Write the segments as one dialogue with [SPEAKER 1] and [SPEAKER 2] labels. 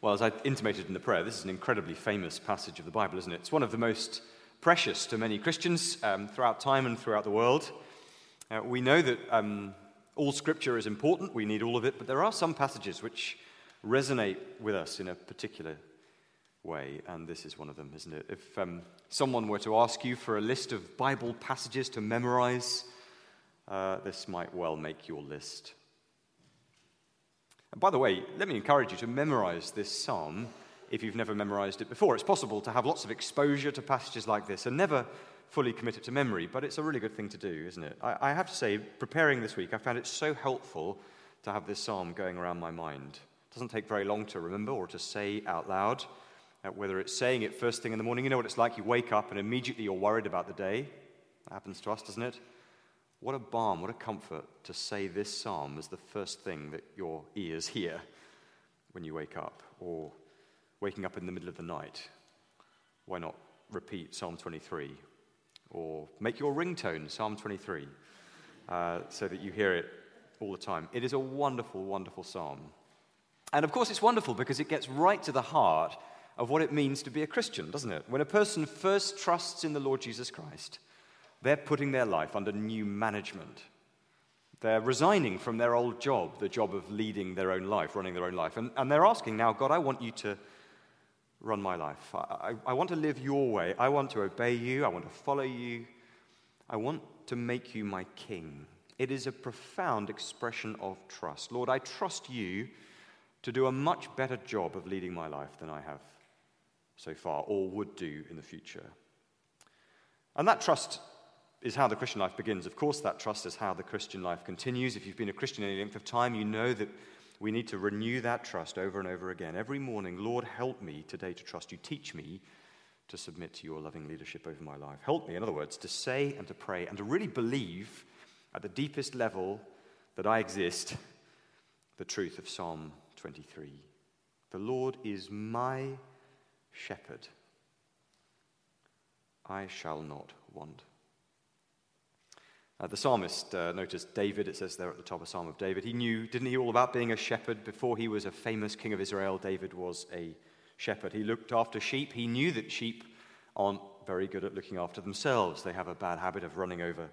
[SPEAKER 1] Well, as I intimated in the prayer, this is an incredibly famous passage of the Bible, isn't it? It's one of the most precious to many Christians um, throughout time and throughout the world. Uh, we know that um, all scripture is important, we need all of it, but there are some passages which resonate with us in a particular way, and this is one of them, isn't it? If um, someone were to ask you for a list of Bible passages to memorize, uh, this might well make your list. And by the way, let me encourage you to memorize this psalm if you've never memorized it before. It's possible to have lots of exposure to passages like this and never fully commit it to memory, but it's a really good thing to do, isn't it? I, I have to say, preparing this week, I found it so helpful to have this psalm going around my mind. It doesn't take very long to remember or to say out loud, uh, whether it's saying it first thing in the morning. You know what it's like? You wake up and immediately you're worried about the day. That happens to us, doesn't it? What a balm, what a comfort to say this psalm as the first thing that your ears hear when you wake up, or waking up in the middle of the night. Why not repeat Psalm 23? Or make your ringtone Psalm 23 uh, so that you hear it all the time. It is a wonderful, wonderful psalm. And of course, it's wonderful because it gets right to the heart of what it means to be a Christian, doesn't it? When a person first trusts in the Lord Jesus Christ, they're putting their life under new management. They're resigning from their old job, the job of leading their own life, running their own life. And, and they're asking now, God, I want you to run my life. I, I, I want to live your way. I want to obey you. I want to follow you. I want to make you my king. It is a profound expression of trust. Lord, I trust you to do a much better job of leading my life than I have so far or would do in the future. And that trust is how the Christian life begins. Of course, that trust is how the Christian life continues. If you've been a Christian any length of time, you know that we need to renew that trust over and over again. Every morning, Lord, help me today to trust you. Teach me to submit to your loving leadership over my life. Help me, in other words, to say and to pray and to really believe at the deepest level that I exist the truth of Psalm 23. The Lord is my shepherd. I shall not want. Uh, the psalmist, uh, notice David, it says there at the top of Psalm of David. He knew, didn't he, all about being a shepherd? Before he was a famous king of Israel, David was a shepherd. He looked after sheep. He knew that sheep aren't very good at looking after themselves. They have a bad habit of running over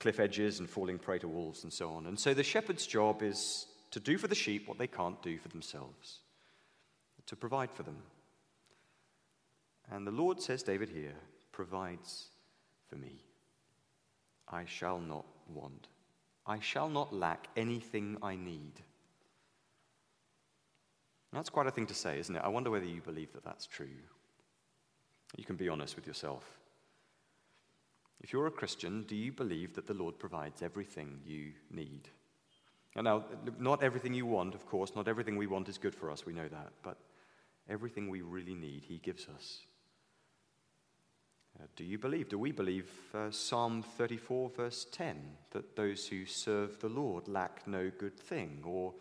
[SPEAKER 1] cliff edges and falling prey to wolves and so on. And so the shepherd's job is to do for the sheep what they can't do for themselves, to provide for them. And the Lord, says David here, provides for me. I shall not want. I shall not lack anything I need. That's quite a thing to say, isn't it? I wonder whether you believe that that's true. You can be honest with yourself. If you're a Christian, do you believe that the Lord provides everything you need? And now, not everything you want, of course, not everything we want is good for us, we know that, but everything we really need, He gives us. Uh, do you believe? Do we believe uh, Psalm 34, verse 10, that those who serve the Lord lack no good thing? Or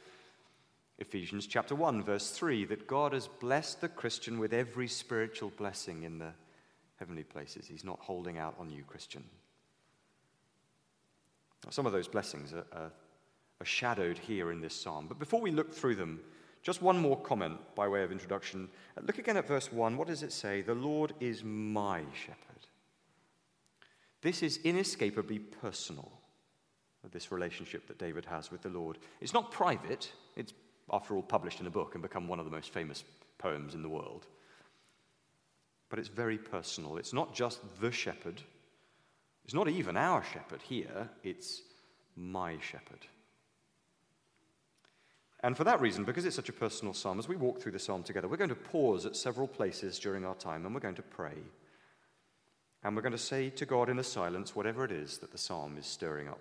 [SPEAKER 1] Ephesians chapter 1, verse 3, that God has blessed the Christian with every spiritual blessing in the heavenly places. He's not holding out on you, Christian. Some of those blessings are, are, are shadowed here in this psalm. But before we look through them, just one more comment by way of introduction. Uh, look again at verse 1. What does it say? The Lord is my shepherd. This is inescapably personal, this relationship that David has with the Lord. It's not private, it's, after all, published in a book and become one of the most famous poems in the world. But it's very personal. It's not just the shepherd, it's not even our shepherd here, it's my shepherd. And for that reason, because it's such a personal psalm, as we walk through the psalm together, we're going to pause at several places during our time and we're going to pray. And we're going to say to God in the silence whatever it is that the psalm is stirring up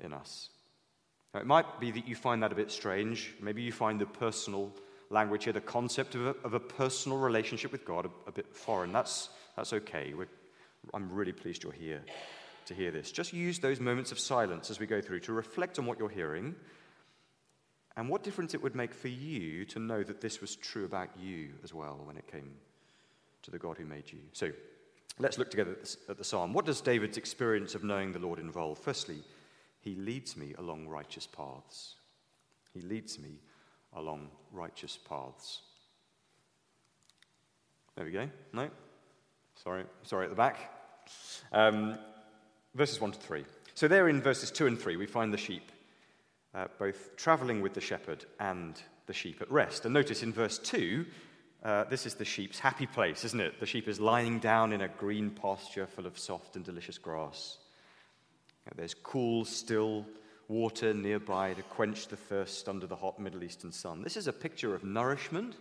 [SPEAKER 1] in us. Now, it might be that you find that a bit strange. Maybe you find the personal language here, the concept of a, of a personal relationship with God, a, a bit foreign. That's, that's okay. We're, I'm really pleased you're here to hear this. Just use those moments of silence as we go through to reflect on what you're hearing and what difference it would make for you to know that this was true about you as well when it came to the God who made you. So let's look together at the psalm. What does David's experience of knowing the Lord involve? Firstly, he leads me along righteous paths. He leads me along righteous paths. There we go. No? Sorry, sorry at the back. Um, verses 1 to 3. So, there in verses 2 and 3, we find the sheep uh, both traveling with the shepherd and the sheep at rest. And notice in verse 2, uh, this is the sheep's happy place, isn't it? The sheep is lying down in a green pasture full of soft and delicious grass. There's cool, still water nearby to quench the thirst under the hot Middle Eastern sun. This is a picture of nourishment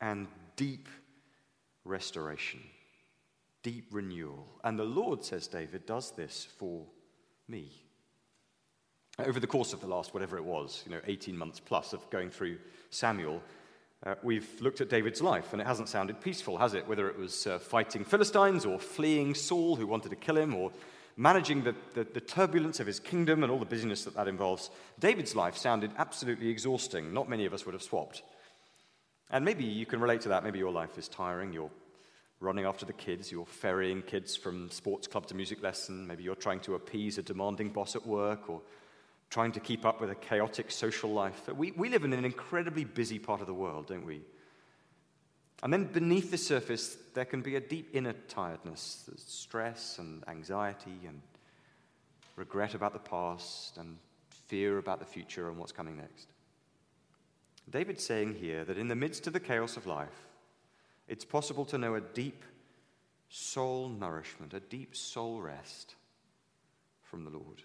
[SPEAKER 1] and deep restoration, deep renewal. And the Lord, says David, does this for me. Over the course of the last, whatever it was, you know, 18 months plus of going through Samuel, uh, we've looked at David's life, and it hasn't sounded peaceful, has it? Whether it was uh, fighting Philistines or fleeing Saul, who wanted to kill him, or managing the, the, the, turbulence of his kingdom and all the busyness that that involves, David's life sounded absolutely exhausting. Not many of us would have swapped. And maybe you can relate to that. Maybe your life is tiring. You're running after the kids. You're ferrying kids from sports club to music lesson. Maybe you're trying to appease a demanding boss at work or trying to keep up with a chaotic social life. We, we live in an incredibly busy part of the world, don't we? And then beneath the surface, there can be a deep inner tiredness, stress and anxiety and regret about the past and fear about the future and what's coming next. David's saying here that in the midst of the chaos of life, it's possible to know a deep soul nourishment, a deep soul rest from the Lord.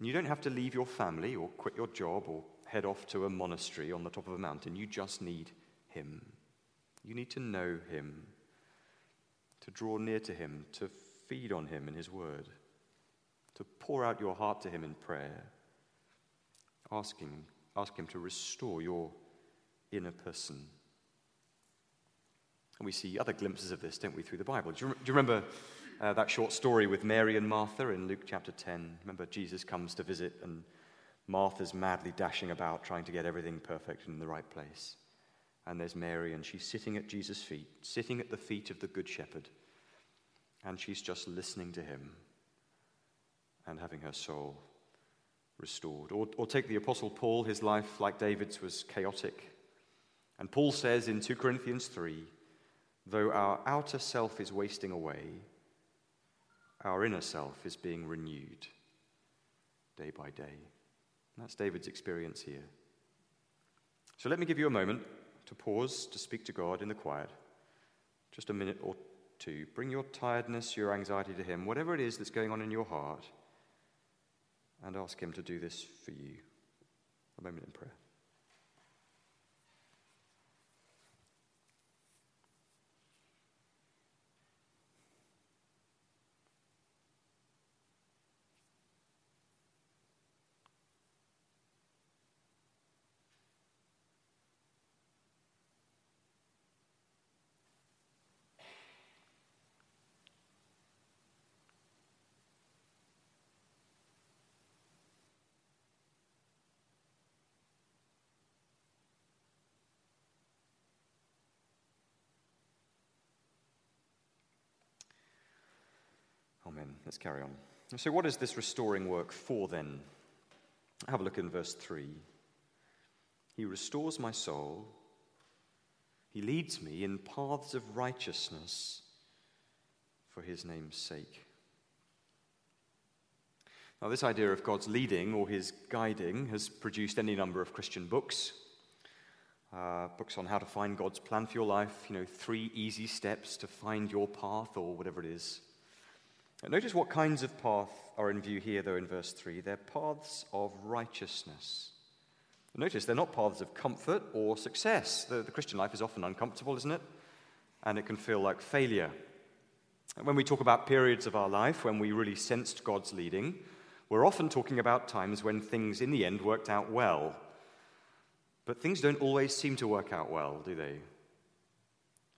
[SPEAKER 1] And you don't have to leave your family or quit your job or head off to a monastery on the top of a mountain. You just need Him. You need to know Him, to draw near to Him, to feed on Him in His Word, to pour out your heart to Him in prayer. Ask Him, ask Him to restore your inner person. And we see other glimpses of this, don't we, through the Bible? Do you, do you remember uh, that short story with Mary and Martha in Luke chapter 10. Remember, Jesus comes to visit, and Martha's madly dashing about trying to get everything perfect and in the right place. And there's Mary, and she's sitting at Jesus' feet, sitting at the feet of the Good Shepherd, and she's just listening to him and having her soul restored. Or, or take the Apostle Paul, his life, like David's, was chaotic. And Paul says in 2 Corinthians 3 though our outer self is wasting away, our inner self is being renewed day by day. And that's David's experience here. So let me give you a moment to pause to speak to God in the quiet. Just a minute or two. Bring your tiredness, your anxiety to Him, whatever it is that's going on in your heart, and ask Him to do this for you. A moment in prayer. Let's carry on. So, what is this restoring work for then? Have a look in verse 3. He restores my soul. He leads me in paths of righteousness for his name's sake. Now, this idea of God's leading or his guiding has produced any number of Christian books. Uh, books on how to find God's plan for your life, you know, three easy steps to find your path or whatever it is. Notice what kinds of path are in view here, though, in verse 3. They're paths of righteousness. Notice they're not paths of comfort or success. The, the Christian life is often uncomfortable, isn't it? And it can feel like failure. And when we talk about periods of our life when we really sensed God's leading, we're often talking about times when things in the end worked out well. But things don't always seem to work out well, do they?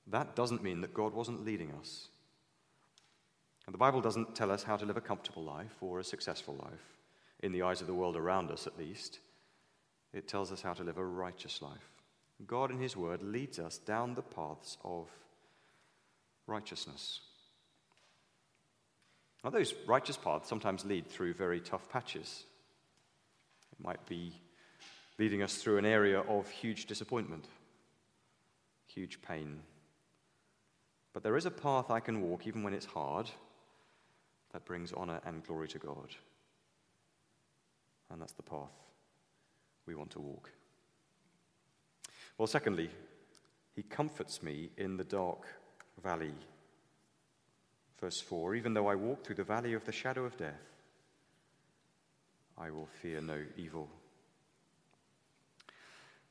[SPEAKER 1] That doesn't mean that God wasn't leading us. And the Bible doesn't tell us how to live a comfortable life or a successful life, in the eyes of the world around us at least. It tells us how to live a righteous life. God, in His Word, leads us down the paths of righteousness. Now, those righteous paths sometimes lead through very tough patches. It might be leading us through an area of huge disappointment, huge pain. But there is a path I can walk, even when it's hard, that brings honor and glory to God. And that's the path we want to walk. Well, secondly, he comforts me in the dark valley. Verse 4 Even though I walk through the valley of the shadow of death, I will fear no evil.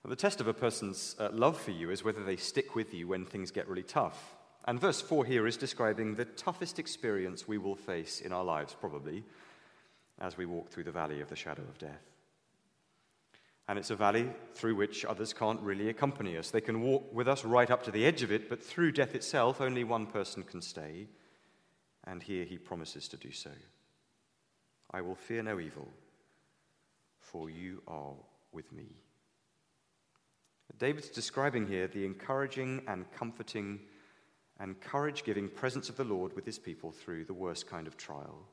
[SPEAKER 1] Well, the test of a person's uh, love for you is whether they stick with you when things get really tough. And verse 4 here is describing the toughest experience we will face in our lives, probably, as we walk through the valley of the shadow of death. And it's a valley through which others can't really accompany us. They can walk with us right up to the edge of it, but through death itself, only one person can stay. And here he promises to do so. I will fear no evil, for you are with me. David's describing here the encouraging and comforting and courage giving presence of the Lord with his people through the worst kind of trial.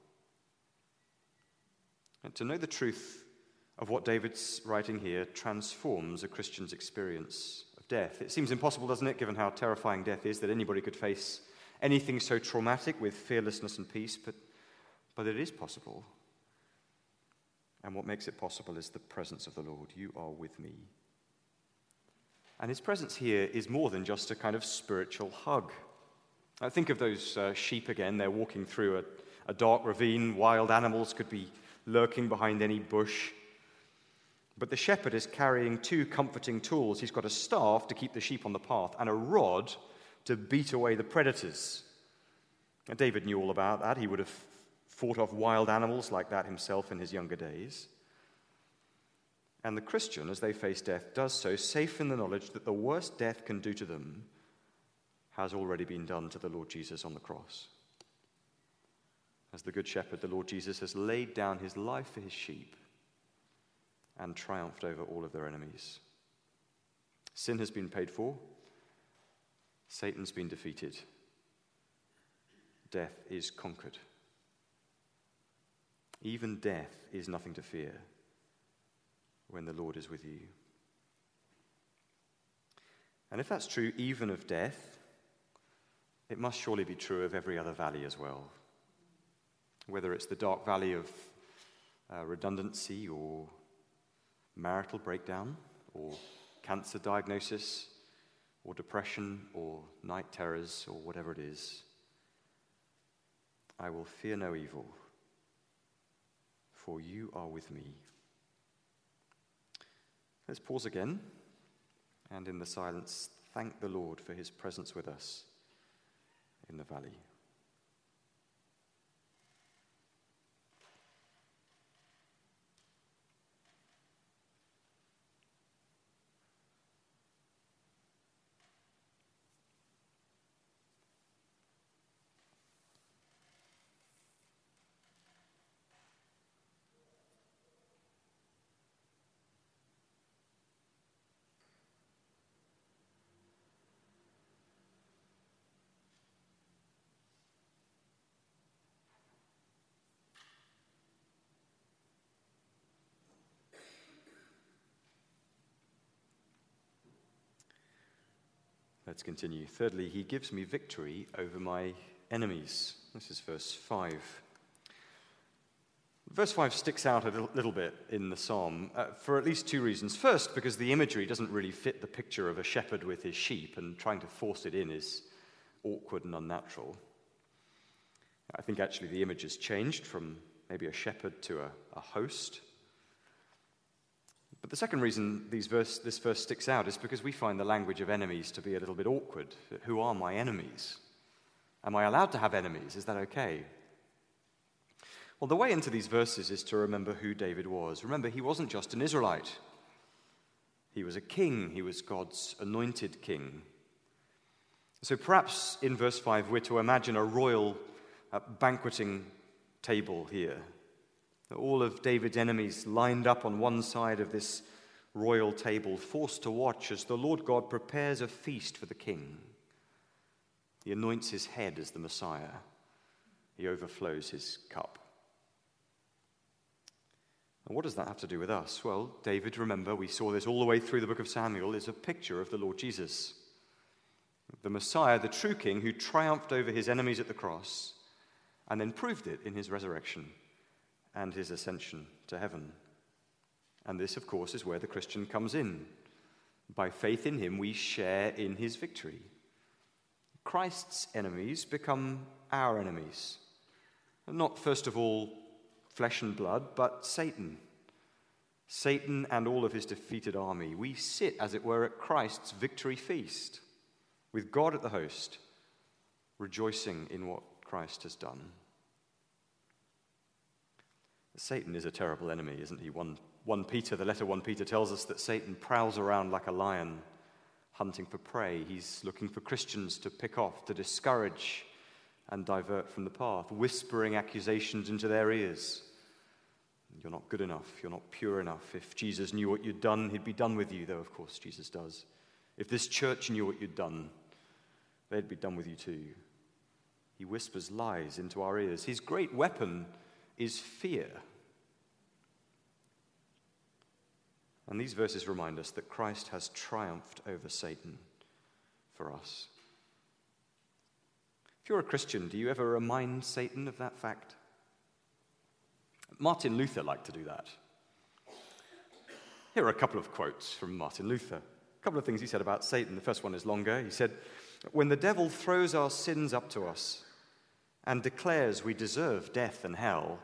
[SPEAKER 1] And to know the truth of what David's writing here transforms a Christian's experience of death. It seems impossible, doesn't it, given how terrifying death is, that anybody could face anything so traumatic with fearlessness and peace, but, but it is possible. And what makes it possible is the presence of the Lord. You are with me. And his presence here is more than just a kind of spiritual hug. Think of those uh, sheep again. They're walking through a, a dark ravine. Wild animals could be lurking behind any bush. But the shepherd is carrying two comforting tools. He's got a staff to keep the sheep on the path and a rod to beat away the predators. Now, David knew all about that. He would have fought off wild animals like that himself in his younger days. And the Christian, as they face death, does so safe in the knowledge that the worst death can do to them has already been done to the Lord Jesus on the cross. As the Good Shepherd, the Lord Jesus has laid down his life for his sheep and triumphed over all of their enemies. Sin has been paid for, Satan's been defeated, death is conquered. Even death is nothing to fear when the Lord is with you. And if that's true even of death, it must surely be true of every other valley as well. Whether it's the dark valley of uh, redundancy or marital breakdown or cancer diagnosis or depression or night terrors or whatever it is, I will fear no evil, for you are with me. Let's pause again and in the silence thank the Lord for his presence with us in the valley. Let's continue. Thirdly, he gives me victory over my enemies. This is verse 5. Verse 5 sticks out a little, bit in the psalm uh, for at least two reasons. First, because the imagery doesn't really fit the picture of a shepherd with his sheep, and trying to force it in is awkward and unnatural. I think actually the image has changed from maybe a shepherd to a, a host. But the second reason verse, this verse sticks out is because we find the language of enemies to be a little bit awkward. Who are my enemies? Am I allowed to have enemies? Is that okay? Well, the way into these verses is to remember who David was. Remember, he wasn't just an Israelite, he was a king, he was God's anointed king. So perhaps in verse 5, we're to imagine a royal uh, banqueting table here all of David's enemies lined up on one side of this royal table, forced to watch as the Lord God prepares a feast for the king. He anoints his head as the Messiah, he overflows his cup. And what does that have to do with us? Well, David, remember, we saw this all the way through the book of Samuel, is a picture of the Lord Jesus. The Messiah, the true king, who triumphed over his enemies at the cross and then proved it in his resurrection and his ascension to heaven. And this, of course, is where the Christian comes in. By faith in him, we share in his victory. Christ's enemies become our enemies. Not, first of all, flesh and blood, but Satan. Satan and all of his defeated army. We sit, as it were, at Christ's victory feast, with God at the host, rejoicing in what Christ has done. Satan is a terrible enemy, isn't he? 1, 1 Peter, the letter 1 Peter tells us that Satan prowls around like a lion, hunting for prey. He's looking for Christians to pick off, to discourage and divert from the path, whispering accusations into their ears. You're not good enough. You're not pure enough. If Jesus knew what you'd done, he'd be done with you, though, of course, Jesus does. If this church knew what you'd done, they'd be done with you too. He whispers lies into our ears. His great weapon is fear. And these verses remind us that Christ has triumphed over Satan for us. If you're a Christian, do you ever remind Satan of that fact? Martin Luther liked to do that. Here are a couple of quotes from Martin Luther. A couple of things he said about Satan. The first one is longer. He said, When the devil throws our sins up to us and declares we deserve death and hell,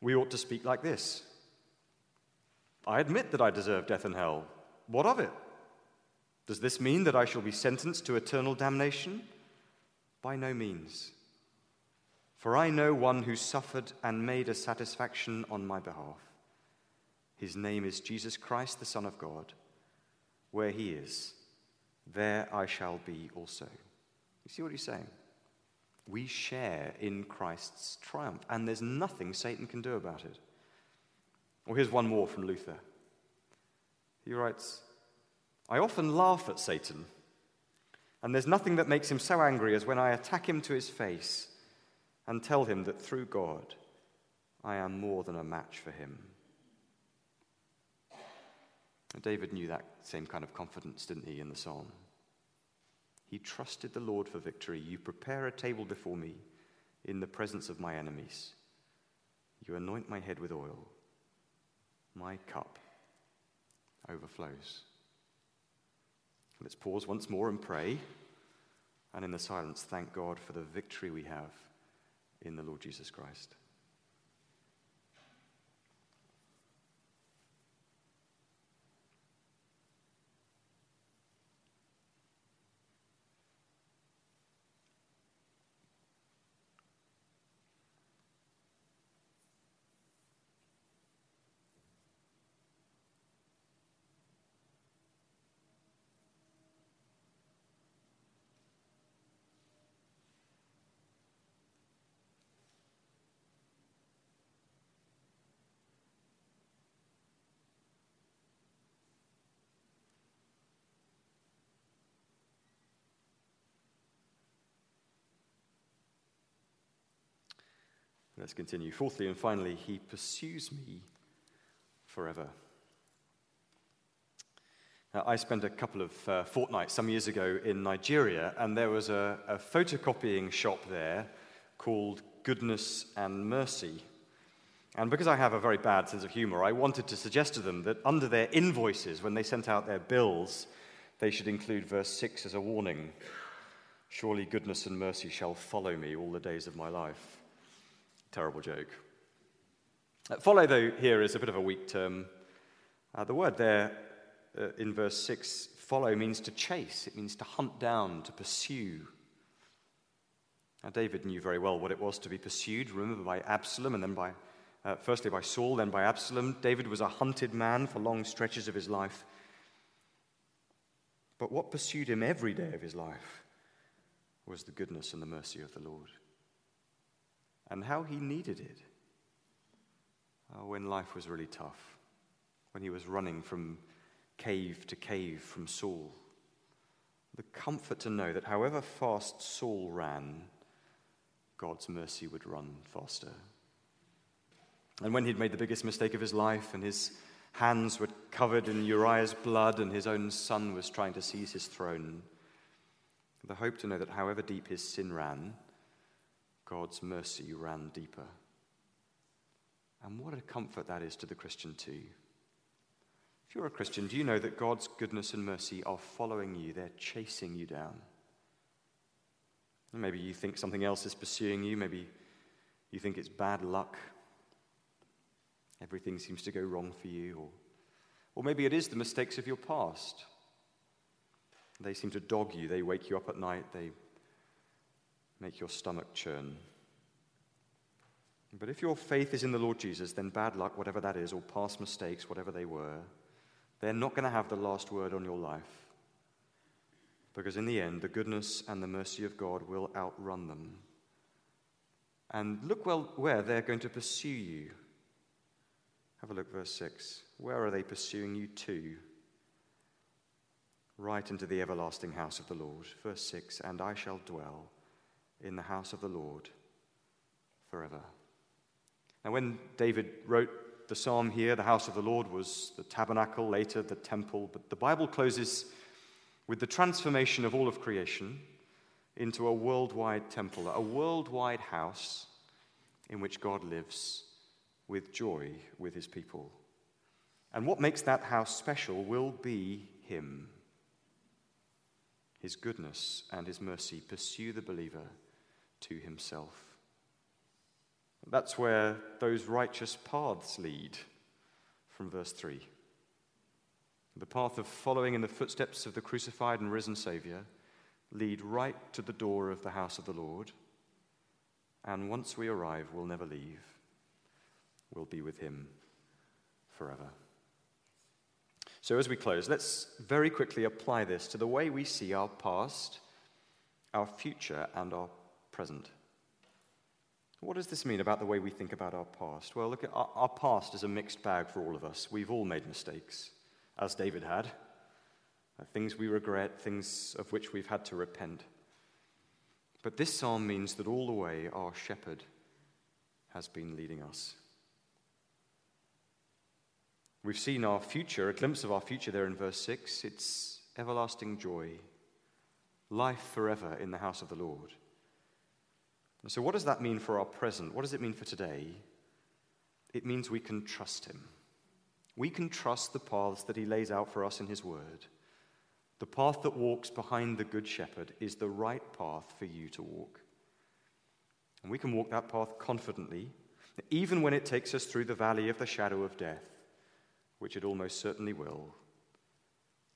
[SPEAKER 1] we ought to speak like this I admit that I deserve death and hell. What of it? Does this mean that I shall be sentenced to eternal damnation? By no means. For I know one who suffered and made a satisfaction on my behalf. His name is Jesus Christ, the Son of God. Where he is, there I shall be also. You see what he's saying? We share in Christ's triumph, and there's nothing Satan can do about it. Well, here's one more from Luther. He writes I often laugh at Satan, and there's nothing that makes him so angry as when I attack him to his face and tell him that through God I am more than a match for him. And David knew that same kind of confidence, didn't he, in the psalm? He trusted the Lord for victory. You prepare a table before me in the presence of my enemies. You anoint my head with oil. My cup overflows. Let's pause once more and pray. And in the silence, thank God for the victory we have in the Lord Jesus Christ. Let's continue. Fourthly and finally, he pursues me forever. Now, I spent a couple of uh, fortnights some years ago in Nigeria, and there was a, a photocopying shop there called Goodness and Mercy. And because I have a very bad sense of humor, I wanted to suggest to them that under their invoices, when they sent out their bills, they should include verse 6 as a warning Surely goodness and mercy shall follow me all the days of my life. Terrible joke. Uh, follow, though, here is a bit of a weak term. Uh, the word there uh, in verse 6, follow, means to chase, it means to hunt down, to pursue. Now, David knew very well what it was to be pursued, remember, by Absalom, and then by, uh, firstly by Saul, then by Absalom. David was a hunted man for long stretches of his life. But what pursued him every day of his life was the goodness and the mercy of the Lord and how he needed it uh, when life was really tough, when he was running from cave to cave from Saul. The comfort to know that however fast Saul ran, God's mercy would run faster. And when he'd made the biggest mistake of his life and his hands were covered in Uriah's blood and his own son was trying to seize his throne, The hope to know that however deep his sin ran, God's mercy ran deeper. And what a comfort that is to the Christian, too. If you're a Christian, do you know that God's goodness and mercy are following you? They're chasing you down. Maybe you think something else is pursuing you. Maybe you think it's bad luck. Everything seems to go wrong for you. Or, or maybe it is the mistakes of your past. They seem to dog you. They wake you up at night. They make your stomach churn. But if your faith is in the Lord Jesus, then bad luck, whatever that is, or past mistakes, whatever they were, they're not going to have the last word on your life. Because in the end, the goodness and the mercy of God will outrun them. And look well where they're going to pursue you. Have a look, verse 6. Where are they pursuing you to? Right into the everlasting house of the Lord. Verse 6 And I shall dwell in the house of the Lord forever. Now, when David wrote the psalm here, the house of the Lord was the tabernacle, later the temple, but the Bible closes with the transformation of all of creation into a worldwide temple, a worldwide house in which God lives with joy with his people. And what makes that house special will be him. His goodness and his mercy pursue the believer to himself. That's where those righteous paths lead from verse 3. The path of following in the footsteps of the crucified and risen Saviour lead right to the door of the house of the Lord. And once we arrive, we'll never leave. We'll be with Him forever. So, as we close, let's very quickly apply this to the way we see our past, our future, and our present. What does this mean about the way we think about our past? Well, look, our, our past is a mixed bag for all of us. We've all made mistakes, as David had. Uh, things we regret, things of which we've had to repent. But this psalm means that all the way our shepherd has been leading us. We've seen our future, a glimpse of our future there in verse 6. It's everlasting joy, life forever in the house of the Lord. And so, what does that mean for our present? What does it mean for today? It means we can trust Him. We can trust the paths that He lays out for us in His Word. The path that walks behind the Good Shepherd is the right path for you to walk. And we can walk that path confidently, even when it takes us through the valley of the shadow of death, which it almost certainly will,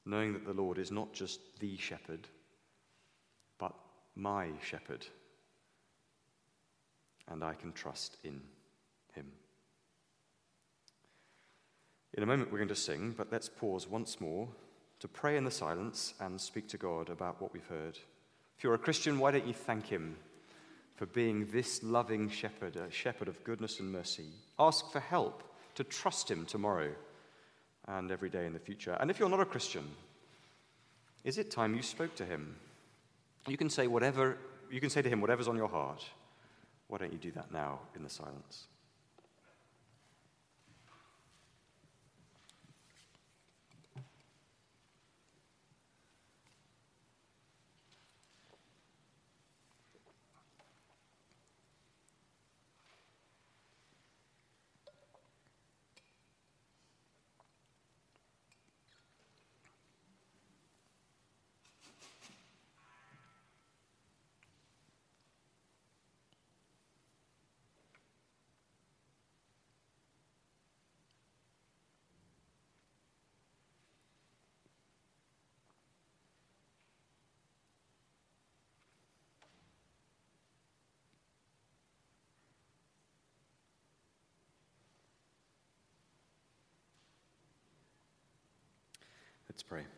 [SPEAKER 1] knowing that the Lord is not just the shepherd, but my shepherd and I can trust in him. In a moment, we're going to sing, but let's pause once more to pray in the silence and speak to God about what we've heard. If you're a Christian, why don't you thank him for being this loving shepherd, a shepherd of goodness and mercy? Ask for help to trust him tomorrow and every day in the future. And if you're not a Christian, is it time you spoke to him? You can say whatever you can say to him whatever's on your heart. Why don't you do that now in the silence? Let's pray.